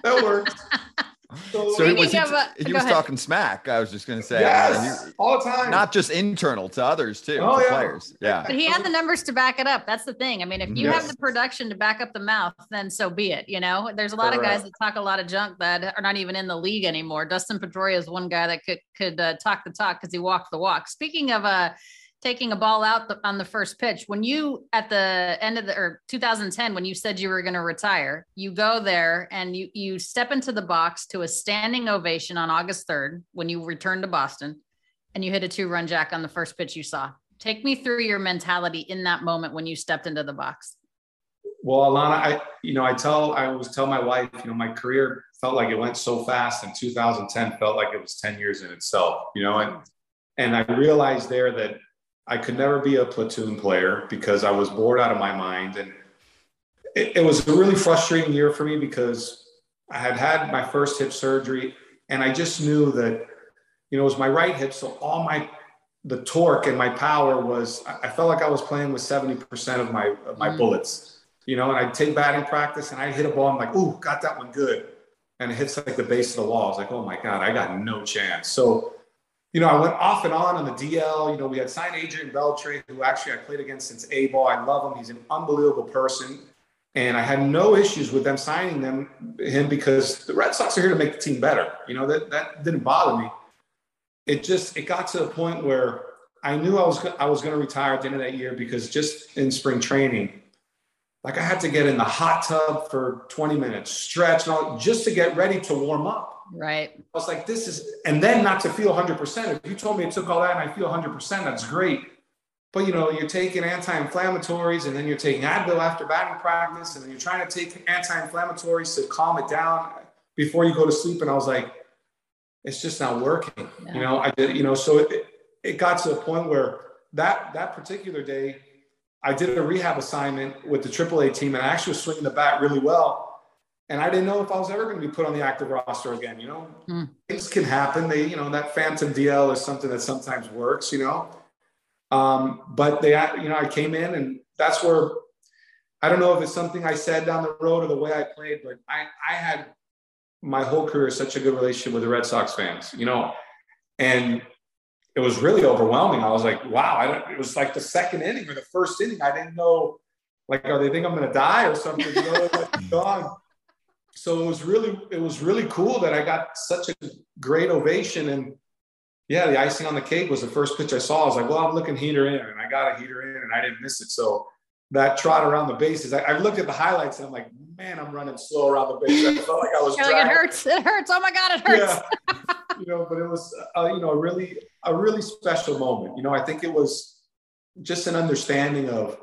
that works. So, so was he, a, he was ahead. talking smack. I was just going to say, yes, he, all the time, not just internal to others too, oh, to yeah. players. Yeah, but he had the numbers to back it up. That's the thing. I mean, if you yes. have the production to back up the mouth, then so be it. You know, there's a lot Correct. of guys that talk a lot of junk that are not even in the league anymore. Dustin Pedroia is one guy that could could uh, talk the talk because he walked the walk. Speaking of uh taking a ball out the, on the first pitch when you at the end of the or 2010 when you said you were going to retire you go there and you you step into the box to a standing ovation on august 3rd when you return to boston and you hit a two run jack on the first pitch you saw. Take me through your mentality in that moment when you stepped into the box. Well alana i you know i tell i always tell my wife you know my career felt like it went so fast and 2010 felt like it was 10 years in itself you know and and i realized there that I could never be a platoon player because I was bored out of my mind. And it, it, was a really frustrating year for me because I had had my first hip surgery and I just knew that, you know, it was my right hip. So all my, the torque and my power was, I felt like I was playing with 70% of my, of my mm. bullets, you know, and I'd take batting practice and I'd hit a ball. I'm like, ooh, got that one good. And it hits like the base of the wall. I was like, oh my God, I got no chance. So you know, I went off and on on the DL. You know, we had signed Adrian Beltre, who actually I played against since A ball. I love him. He's an unbelievable person. And I had no issues with them signing them him because the Red Sox are here to make the team better. You know, that that didn't bother me. It just it got to the point where I knew I was I was going to retire at the end of that year because just in spring training, like I had to get in the hot tub for 20 minutes, stretch, and all, just to get ready to warm up Right. I was like, this is, and then not to feel 100%. If you told me it took all that and I feel 100%, that's great. But you know, you're taking anti-inflammatories and then you're taking Advil after batting practice and then you're trying to take anti-inflammatories to calm it down. before you go to sleep. And I was like, it's just not working. Yeah. You know, I did, you know, so it, it got to a point where that, that particular day, I did a rehab assignment with the AAA team and I actually was swinging the bat really well. And I didn't know if I was ever going to be put on the active roster again. You know, mm. things can happen. They, you know, that phantom DL is something that sometimes works, you know. Um, but they, you know, I came in and that's where I don't know if it's something I said down the road or the way I played, but I, I had my whole career such a good relationship with the Red Sox fans, you know, and it was really overwhelming. I was like, wow, it was like the second inning or the first inning. I didn't know, like, are they think I'm going to die or something? You know, like, gone. So it was really, it was really cool that I got such a great ovation. And yeah, the icing on the cake was the first pitch I saw. I was like, well, I'm looking heater in, and I got a heater in, and I didn't miss it. So that trot around the bases. I, I, looked at the highlights and I'm like, man, I'm running slow around the base. I felt like I was. like it hurts. It hurts. Oh my god, it hurts. Yeah. you know, but it was, uh, you know, a really, a really special moment. You know, I think it was just an understanding of,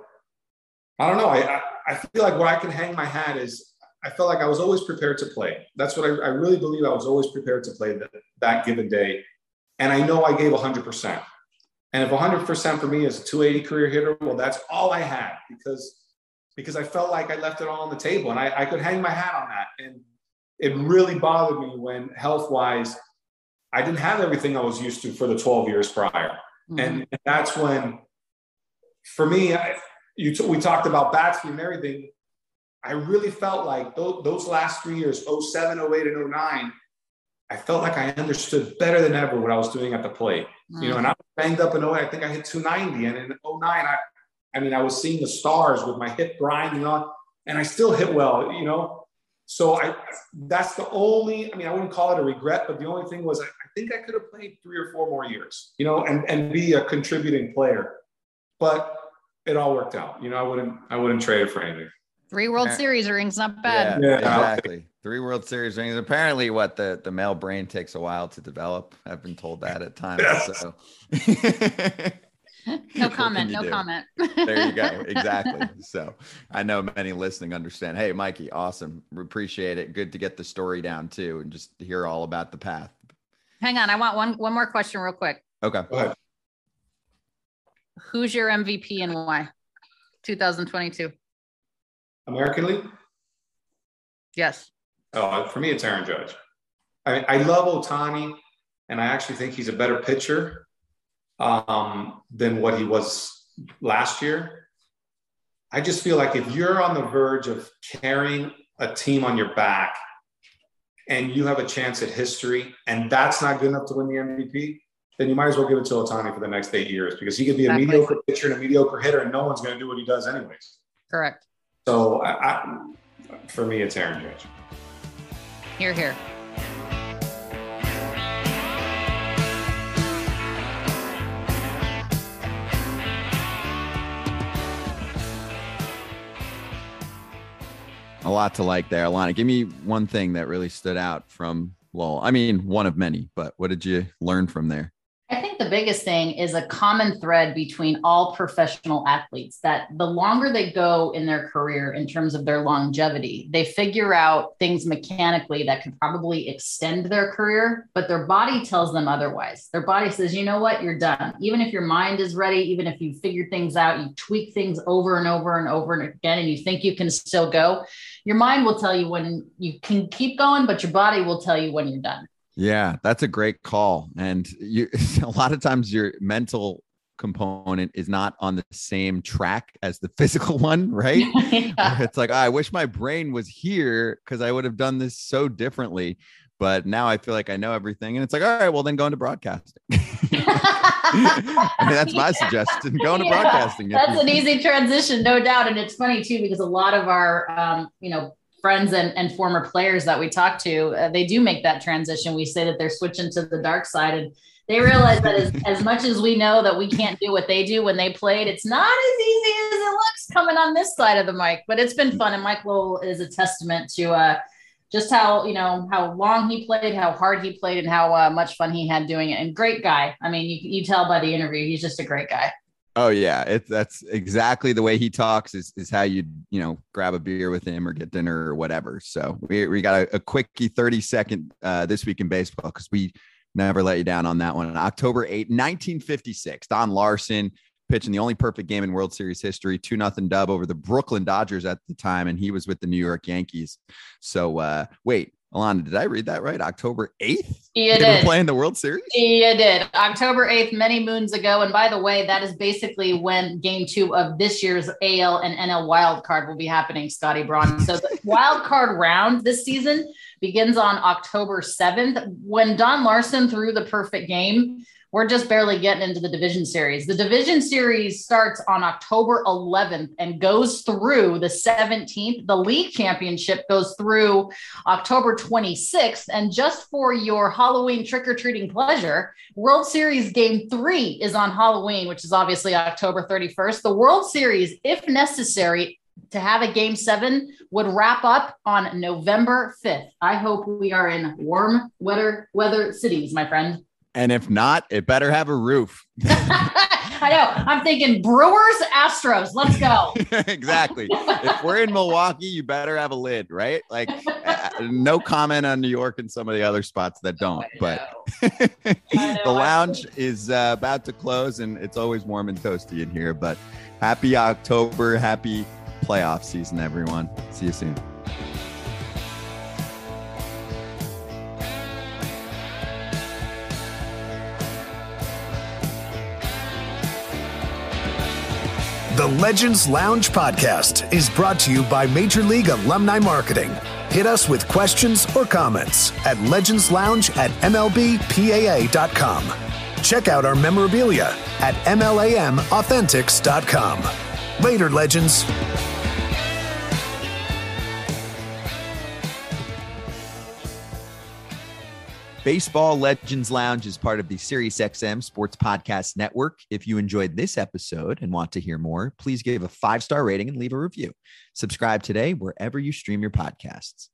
I don't know. I, I, I feel like where I can hang my hat is I felt like I was always prepared to play. That's what I, I really believe. I was always prepared to play that, that given day. And I know I gave 100%. And if 100% for me is a 280 career hitter, well, that's all I had because because I felt like I left it all on the table and I, I could hang my hat on that. And it really bothered me when health wise, I didn't have everything I was used to for the 12 years prior. Mm-hmm. And, and, that's when, for me, I, you t- we talked about bats and everything. I really felt like those, those last three years, 07, 08, and 09, I felt like I understood better than ever what I was doing at the plate. Mm. You know, and I was banged up in 08. I think I hit 290. And in 09, I, I mean, I was seeing the stars with my hip grinding on, and I still hit well, you know. So I that's the only, I mean, I wouldn't call it a regret, but the only thing was I, I think I could have played three or four more years, you know, and, and be a contributing player. But it all worked out. You know, I wouldn't I wouldn't trade it for anything. Three World yeah. Series rings, not bad. Yeah, yeah, exactly. Three World Series rings. Apparently, what the the male brain takes a while to develop. I've been told that at times. Yes. So. no comment. No do? comment. there you go. Exactly. So I know many listening understand. Hey, Mikey, awesome. We appreciate it. Good to get the story down too, and just hear all about the path. Hang on, I want one one more question, real quick. Okay. Go ahead. Who's your MVP and why? 2022. American League? Yes. Oh, for me, it's Aaron Judge. I, I love Ohtani, and I actually think he's a better pitcher um, than what he was last year. I just feel like if you're on the verge of carrying a team on your back and you have a chance at history, and that's not good enough to win the MVP, then you might as well give it to Ohtani for the next eight years because he could be a mediocre pitcher and a mediocre hitter, and no one's going to do what he does anyways. Correct. So I, I, for me, it's Aaron Judge. Here, here. A lot to like there, Alana. Give me one thing that really stood out from Lowell. I mean, one of many, but what did you learn from there? I think the biggest thing is a common thread between all professional athletes that the longer they go in their career in terms of their longevity, they figure out things mechanically that could probably extend their career, but their body tells them otherwise. Their body says, you know what, you're done. Even if your mind is ready, even if you figure things out, you tweak things over and over and over and again, and you think you can still go, your mind will tell you when you can keep going, but your body will tell you when you're done. Yeah, that's a great call. And you a lot of times your mental component is not on the same track as the physical one, right? yeah. It's like, oh, I wish my brain was here because I would have done this so differently. But now I feel like I know everything. And it's like, all right, well, then go into broadcasting. I mean, that's my suggestion. Go into yeah, broadcasting. That's an easy transition, no doubt. And it's funny too, because a lot of our, um, you know, friends and, and former players that we talk to, uh, they do make that transition. We say that they're switching to the dark side and they realize that as, as much as we know that we can't do what they do when they played, it's not as easy as it looks coming on this side of the mic, but it's been fun. And Mike Lowell is a testament to, uh, just how you know how long he played, how hard he played, and how uh, much fun he had doing it. And great guy. I mean, you you tell by the interview, he's just a great guy. Oh yeah, it's that's exactly the way he talks. Is is how you you know grab a beer with him or get dinner or whatever. So we we got a, a quickie thirty second uh, this week in baseball because we never let you down on that one. October 8, 1956, Don Larsen pitching the only perfect game in World Series history, two nothing dub over the Brooklyn Dodgers at the time, and he was with the New York Yankees. So uh, wait, Alana, did I read that right? October 8th? You did. playing the World Series? You did. October 8th, many moons ago. And by the way, that is basically when game two of this year's AL and NL wild card will be happening, Scotty Braun. So the wild card round this season begins on October 7th. When Don Larsen threw the perfect game, we're just barely getting into the division series. The division series starts on October 11th and goes through the 17th. The league championship goes through October 26th. And just for your Halloween trick or treating pleasure, World Series game three is on Halloween, which is obviously October 31st. The World Series, if necessary, to have a game seven would wrap up on November 5th. I hope we are in warm weather weather cities, my friend. And if not, it better have a roof. I know. I'm thinking Brewers, Astros. Let's go. exactly. if we're in Milwaukee, you better have a lid, right? Like, uh, no comment on New York and some of the other spots that don't. But the lounge is uh, about to close, and it's always warm and toasty in here. But happy October, happy playoff season, everyone. See you soon. The Legends Lounge podcast is brought to you by Major League Alumni Marketing. Hit us with questions or comments at legendslounge at mlbpaa.com. Check out our memorabilia at mlamauthentics.com. Later, Legends. Baseball Legends Lounge is part of the SiriusXM Sports Podcast Network. If you enjoyed this episode and want to hear more, please give a five star rating and leave a review. Subscribe today wherever you stream your podcasts.